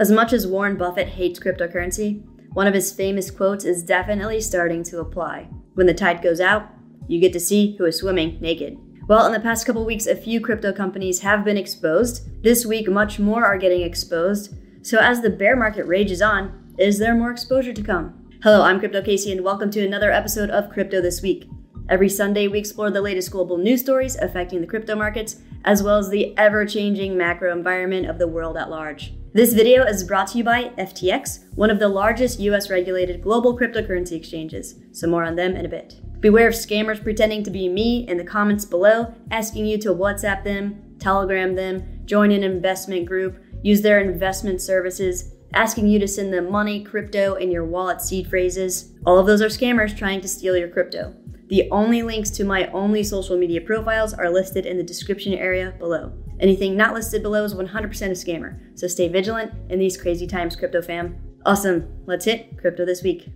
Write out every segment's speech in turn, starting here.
As much as Warren Buffett hates cryptocurrency, one of his famous quotes is definitely starting to apply. When the tide goes out, you get to see who is swimming naked. Well, in the past couple weeks, a few crypto companies have been exposed. This week, much more are getting exposed. So, as the bear market rages on, is there more exposure to come? Hello, I'm Crypto Casey, and welcome to another episode of Crypto This Week. Every Sunday, we explore the latest global news stories affecting the crypto markets, as well as the ever changing macro environment of the world at large. This video is brought to you by FTX, one of the largest US regulated global cryptocurrency exchanges. So, more on them in a bit. Beware of scammers pretending to be me in the comments below, asking you to WhatsApp them, Telegram them, join an investment group, use their investment services, asking you to send them money, crypto, and your wallet seed phrases. All of those are scammers trying to steal your crypto. The only links to my only social media profiles are listed in the description area below. Anything not listed below is 100% a scammer, so stay vigilant in these crazy times, crypto fam. Awesome, let's hit crypto this week.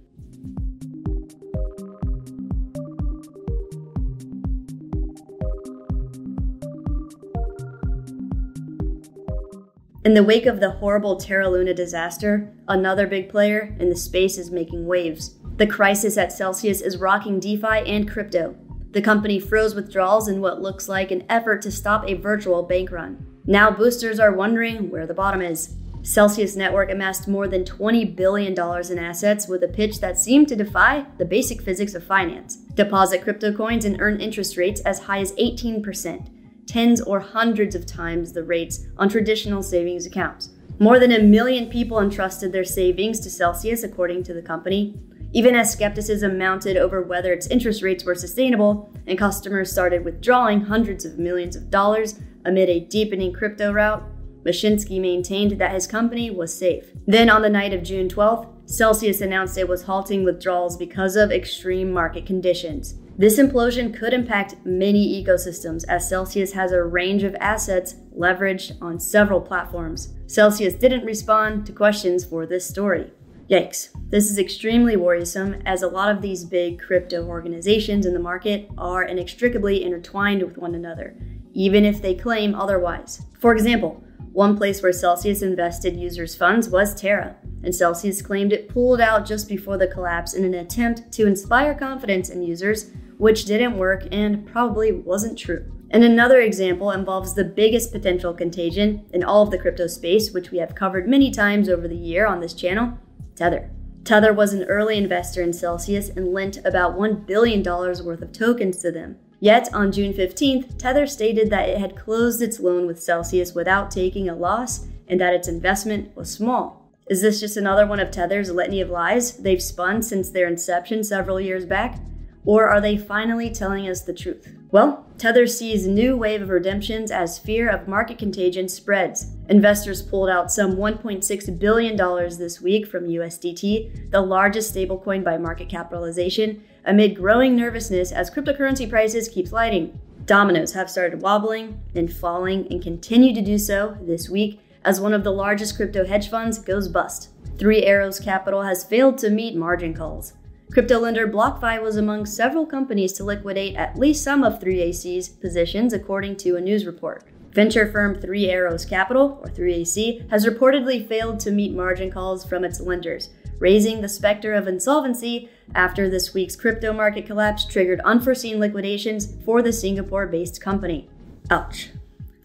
In the wake of the horrible Terra Luna disaster, another big player in the space is making waves. The crisis at Celsius is rocking DeFi and crypto. The company froze withdrawals in what looks like an effort to stop a virtual bank run. Now boosters are wondering where the bottom is. Celsius Network amassed more than $20 billion in assets with a pitch that seemed to defy the basic physics of finance. Deposit crypto coins and earn interest rates as high as 18%, tens or hundreds of times the rates on traditional savings accounts. More than a million people entrusted their savings to Celsius, according to the company. Even as skepticism mounted over whether its interest rates were sustainable and customers started withdrawing hundreds of millions of dollars amid a deepening crypto rout, Mashinsky maintained that his company was safe. Then, on the night of June 12th, Celsius announced it was halting withdrawals because of extreme market conditions. This implosion could impact many ecosystems as Celsius has a range of assets leveraged on several platforms. Celsius didn't respond to questions for this story. Yikes. This is extremely worrisome as a lot of these big crypto organizations in the market are inextricably intertwined with one another, even if they claim otherwise. For example, one place where Celsius invested users' funds was Terra, and Celsius claimed it pulled out just before the collapse in an attempt to inspire confidence in users, which didn't work and probably wasn't true. And another example involves the biggest potential contagion in all of the crypto space, which we have covered many times over the year on this channel Tether. Tether was an early investor in Celsius and lent about $1 billion worth of tokens to them. Yet, on June 15th, Tether stated that it had closed its loan with Celsius without taking a loss and that its investment was small. Is this just another one of Tether's litany of lies they've spun since their inception several years back? Or are they finally telling us the truth? Well, Tether sees new wave of redemptions as fear of market contagion spreads. Investors pulled out some $1.6 billion this week from USDT, the largest stablecoin by market capitalization, amid growing nervousness as cryptocurrency prices keep sliding. Dominoes have started wobbling and falling and continue to do so this week as one of the largest crypto hedge funds goes bust. Three Arrows Capital has failed to meet margin calls. Crypto lender BlockFi was among several companies to liquidate at least some of 3AC's positions, according to a news report. Venture firm Three Arrows Capital, or 3AC, has reportedly failed to meet margin calls from its lenders, raising the specter of insolvency after this week's crypto market collapse triggered unforeseen liquidations for the Singapore based company. Ouch.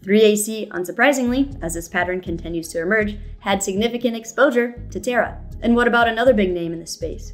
3AC, unsurprisingly, as this pattern continues to emerge, had significant exposure to Terra. And what about another big name in this space?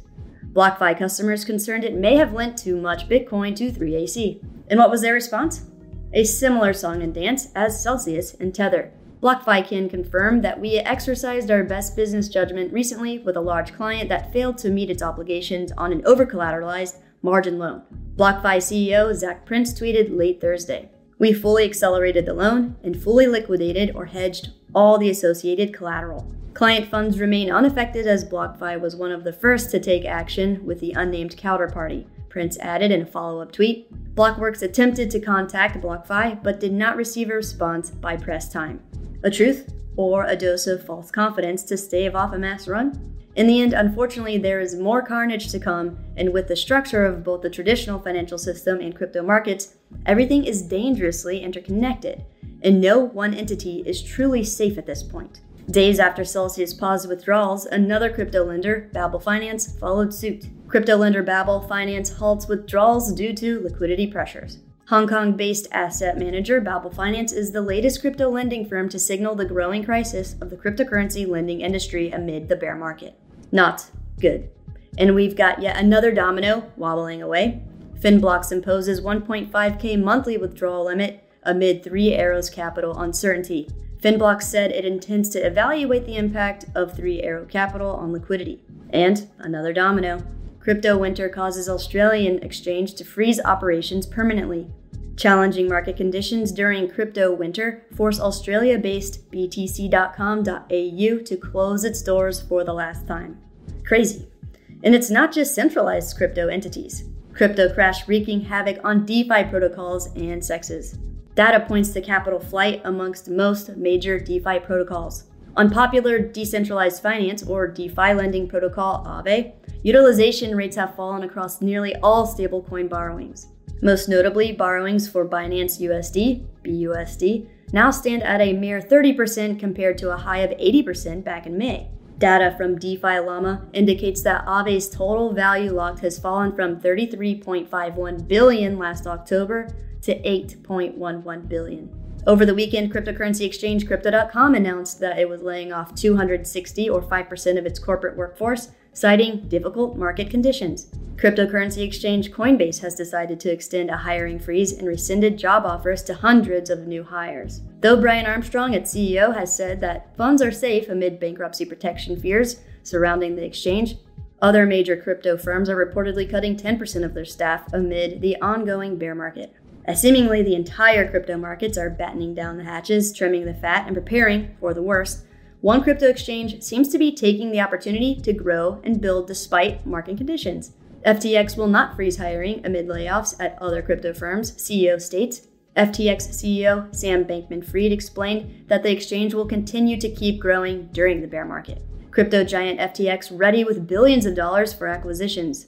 BlockFi customers concerned it may have lent too much Bitcoin to 3AC. And what was their response? A similar song and dance as Celsius and Tether. BlockFi can confirm that we exercised our best business judgment recently with a large client that failed to meet its obligations on an over collateralized margin loan. BlockFi CEO Zach Prince tweeted late Thursday We fully accelerated the loan and fully liquidated or hedged all the associated collateral. Client funds remain unaffected as BlockFi was one of the first to take action with the unnamed counterparty. Prince added in a follow up tweet Blockworks attempted to contact BlockFi but did not receive a response by press time. A truth or a dose of false confidence to stave off a mass run? In the end, unfortunately, there is more carnage to come, and with the structure of both the traditional financial system and crypto markets, everything is dangerously interconnected, and no one entity is truly safe at this point. Days after Celsius paused withdrawals, another crypto lender, Babel Finance, followed suit. Crypto lender Babel Finance halts withdrawals due to liquidity pressures. Hong Kong based asset manager Babel Finance is the latest crypto lending firm to signal the growing crisis of the cryptocurrency lending industry amid the bear market. Not good. And we've got yet another domino wobbling away. Finblox imposes 1.5k monthly withdrawal limit amid Three Arrows Capital uncertainty. Finblock said it intends to evaluate the impact of Three Arrow Capital on liquidity. And another domino. Crypto winter causes Australian exchange to freeze operations permanently. Challenging market conditions during crypto winter force Australia based BTC.com.au to close its doors for the last time. Crazy. And it's not just centralized crypto entities. Crypto crash wreaking havoc on DeFi protocols and CEXes. Data points to capital flight amongst most major DeFi protocols. On popular decentralized finance or DeFi lending protocol Aave, utilization rates have fallen across nearly all stablecoin borrowings. Most notably, borrowings for Binance USD, BUSD, now stand at a mere 30% compared to a high of 80% back in May. Data from DeFi Llama indicates that Aave's total value locked has fallen from 33.51 billion last October to 8.11 billion. Over the weekend, cryptocurrency exchange Crypto.com announced that it was laying off 260 or 5% of its corporate workforce, citing difficult market conditions. Cryptocurrency exchange Coinbase has decided to extend a hiring freeze and rescinded job offers to hundreds of new hires. Though Brian Armstrong, its CEO, has said that funds are safe amid bankruptcy protection fears surrounding the exchange, other major crypto firms are reportedly cutting 10% of their staff amid the ongoing bear market seemingly the entire crypto markets are battening down the hatches, trimming the fat, and preparing for the worst, one crypto exchange seems to be taking the opportunity to grow and build despite market conditions. FTX will not freeze hiring amid layoffs at other crypto firms, CEO states. FTX CEO Sam Bankman Fried explained that the exchange will continue to keep growing during the bear market. Crypto giant FTX ready with billions of dollars for acquisitions.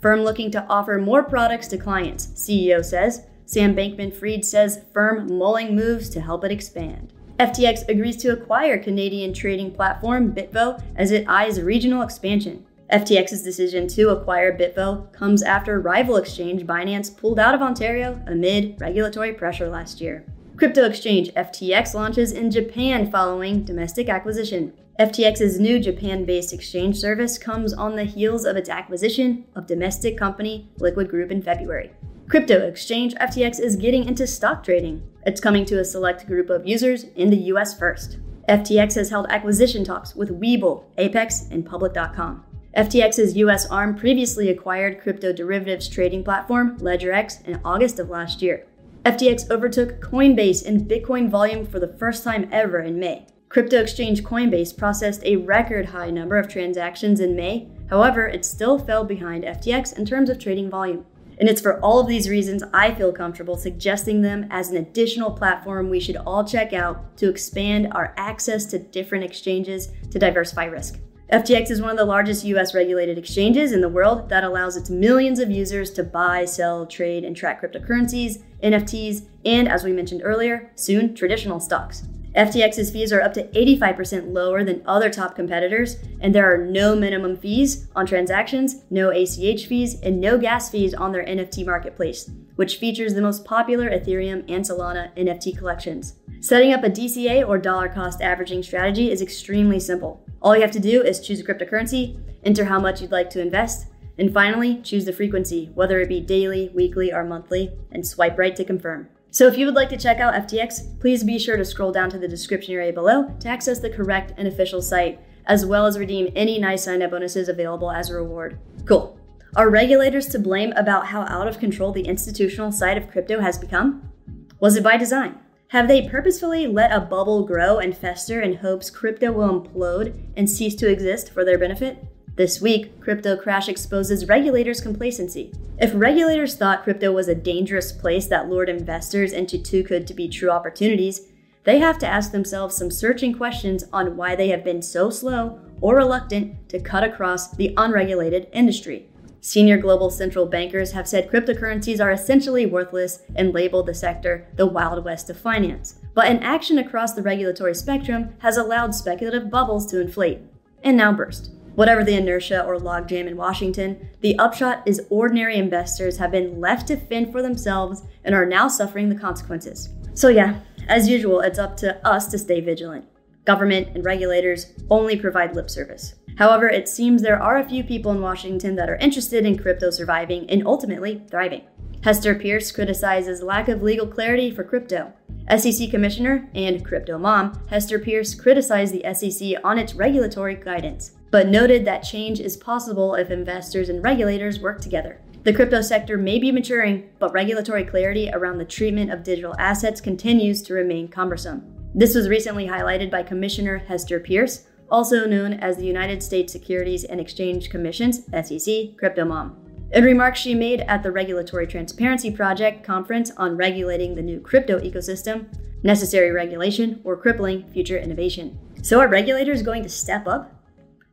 Firm looking to offer more products to clients, CEO says, Sam Bankman Fried says firm mulling moves to help it expand. FTX agrees to acquire Canadian trading platform Bitvo as it eyes regional expansion. FTX's decision to acquire Bitvo comes after rival exchange Binance pulled out of Ontario amid regulatory pressure last year. Crypto exchange FTX launches in Japan following domestic acquisition. FTX's new Japan based exchange service comes on the heels of its acquisition of domestic company Liquid Group in February. Crypto exchange FTX is getting into stock trading. It's coming to a select group of users in the US first. FTX has held acquisition talks with Webull, Apex, and Public.com. FTX's US arm previously acquired crypto derivatives trading platform LedgerX in August of last year. FTX overtook Coinbase in Bitcoin volume for the first time ever in May. Crypto exchange Coinbase processed a record high number of transactions in May, however, it still fell behind FTX in terms of trading volume. And it's for all of these reasons I feel comfortable suggesting them as an additional platform we should all check out to expand our access to different exchanges to diversify risk. FTX is one of the largest US regulated exchanges in the world that allows its millions of users to buy, sell, trade, and track cryptocurrencies, NFTs, and as we mentioned earlier, soon traditional stocks. FTX's fees are up to 85% lower than other top competitors, and there are no minimum fees on transactions, no ACH fees, and no gas fees on their NFT marketplace, which features the most popular Ethereum and Solana NFT collections. Setting up a DCA or dollar cost averaging strategy is extremely simple. All you have to do is choose a cryptocurrency, enter how much you'd like to invest, and finally choose the frequency, whether it be daily, weekly, or monthly, and swipe right to confirm. So if you would like to check out FTX, please be sure to scroll down to the description area below to access the correct and official site, as well as redeem any nice sign up bonuses available as a reward. Cool. Are regulators to blame about how out of control the institutional side of crypto has become? Was it by design? Have they purposefully let a bubble grow and fester in hopes crypto will implode and cease to exist for their benefit? This week, Crypto Crash exposes regulators' complacency. If regulators thought crypto was a dangerous place that lured investors into too good to be true opportunities, they have to ask themselves some searching questions on why they have been so slow or reluctant to cut across the unregulated industry. Senior global central bankers have said cryptocurrencies are essentially worthless and labeled the sector the Wild West of finance, but an action across the regulatory spectrum has allowed speculative bubbles to inflate and now burst. Whatever the inertia or logjam in Washington, the upshot is ordinary investors have been left to fend for themselves and are now suffering the consequences. So, yeah, as usual, it's up to us to stay vigilant. Government and regulators only provide lip service. However, it seems there are a few people in Washington that are interested in crypto surviving and ultimately thriving. Hester Peirce criticizes lack of legal clarity for crypto. SEC Commissioner and crypto mom Hester Peirce criticized the SEC on its regulatory guidance, but noted that change is possible if investors and regulators work together. The crypto sector may be maturing, but regulatory clarity around the treatment of digital assets continues to remain cumbersome. This was recently highlighted by Commissioner Hester Peirce, also known as the United States Securities and Exchange Commission's SEC Crypto Mom. In remarks she made at the Regulatory Transparency Project conference on regulating the new crypto ecosystem, necessary regulation or crippling future innovation. So, are regulators going to step up?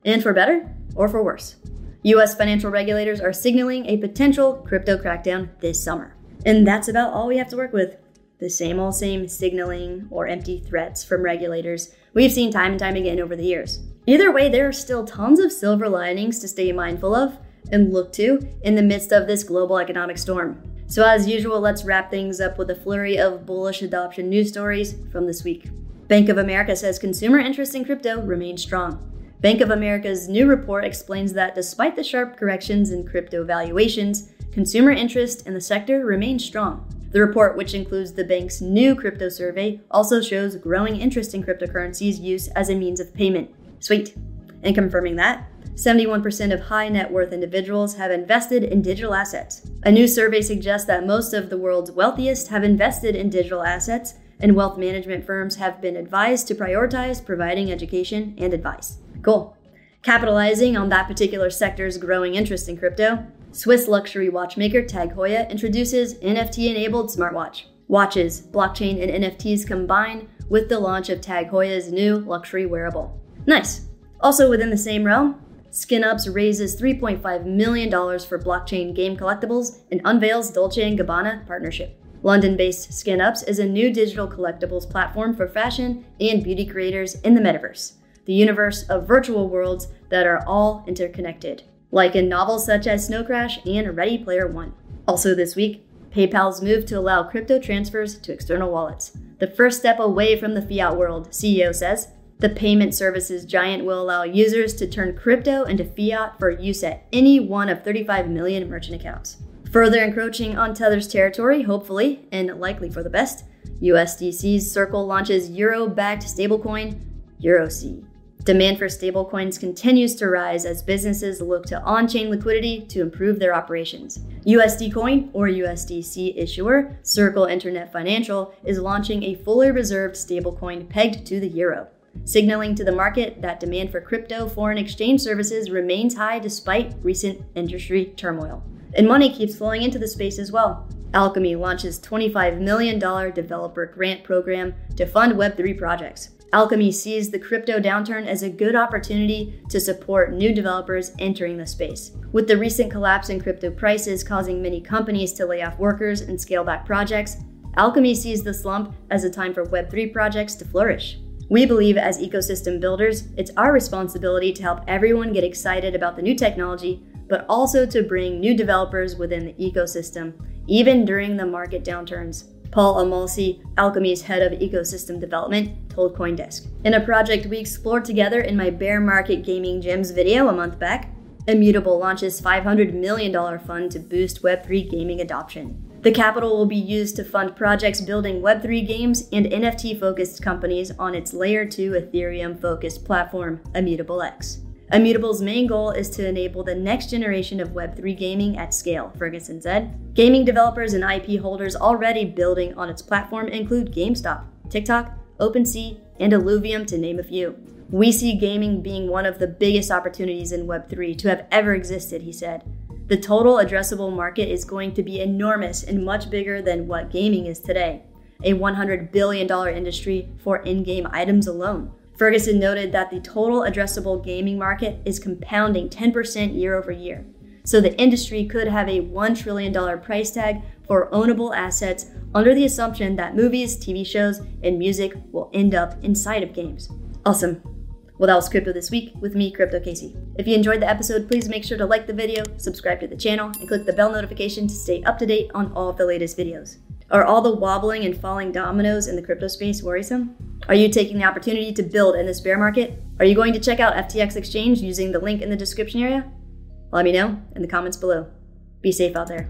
And for better or for worse? US financial regulators are signaling a potential crypto crackdown this summer. And that's about all we have to work with. The same old same signaling or empty threats from regulators we've seen time and time again over the years. Either way, there are still tons of silver linings to stay mindful of, and look to in the midst of this global economic storm. So, as usual, let's wrap things up with a flurry of bullish adoption news stories from this week. Bank of America says consumer interest in crypto remains strong. Bank of America's new report explains that despite the sharp corrections in crypto valuations, consumer interest in the sector remains strong. The report, which includes the bank's new crypto survey, also shows growing interest in cryptocurrencies' use as a means of payment. Sweet. And confirming that, 71% of high net worth individuals have invested in digital assets. A new survey suggests that most of the world's wealthiest have invested in digital assets, and wealth management firms have been advised to prioritize providing education and advice. Cool. Capitalizing on that particular sector's growing interest in crypto, Swiss luxury watchmaker Tag Heuer introduces NFT enabled smartwatch. Watches, blockchain, and NFTs combine with the launch of Tag Heuer's new luxury wearable. Nice. Also within the same realm, SkinUps raises $3.5 million for blockchain game collectibles and unveils Dolce & Gabbana partnership. London-based SkinUps is a new digital collectibles platform for fashion and beauty creators in the metaverse, the universe of virtual worlds that are all interconnected, like in novels such as Snow Crash and Ready Player One. Also this week, PayPal's move to allow crypto transfers to external wallets, the first step away from the fiat world, CEO says, the payment services giant will allow users to turn crypto into fiat for use at any one of 35 million merchant accounts. Further encroaching on Tether's territory, hopefully, and likely for the best, USDC's Circle launches euro backed stablecoin, EuroC. Demand for stablecoins continues to rise as businesses look to on chain liquidity to improve their operations. USD Coin, or USDC issuer, Circle Internet Financial, is launching a fully reserved stablecoin pegged to the euro signaling to the market that demand for crypto foreign exchange services remains high despite recent industry turmoil. And money keeps flowing into the space as well. Alchemy launches $25 million developer grant program to fund Web3 projects. Alchemy sees the crypto downturn as a good opportunity to support new developers entering the space. With the recent collapse in crypto prices causing many companies to lay off workers and scale back projects, Alchemy sees the slump as a time for Web3 projects to flourish. We believe as ecosystem builders, it's our responsibility to help everyone get excited about the new technology, but also to bring new developers within the ecosystem, even during the market downturns. Paul Amalsi, Alchemy's head of ecosystem development, told Coindesk. In a project we explored together in my bear market gaming gems video a month back, Immutable launches $500 million fund to boost Web3 gaming adoption. The capital will be used to fund projects building Web3 games and NFT focused companies on its Layer 2 Ethereum focused platform, Immutable X. Immutable's main goal is to enable the next generation of Web3 gaming at scale, Ferguson said. Gaming developers and IP holders already building on its platform include GameStop, TikTok, OpenSea, and Illuvium, to name a few. We see gaming being one of the biggest opportunities in Web3 to have ever existed, he said. The total addressable market is going to be enormous and much bigger than what gaming is today, a $100 billion industry for in game items alone. Ferguson noted that the total addressable gaming market is compounding 10% year over year. So the industry could have a $1 trillion price tag for ownable assets under the assumption that movies, TV shows, and music will end up inside of games. Awesome. Well, that was Crypto This Week with me, Crypto Casey. If you enjoyed the episode, please make sure to like the video, subscribe to the channel, and click the bell notification to stay up to date on all of the latest videos. Are all the wobbling and falling dominoes in the crypto space worrisome? Are you taking the opportunity to build in this bear market? Are you going to check out FTX Exchange using the link in the description area? Let me know in the comments below. Be safe out there.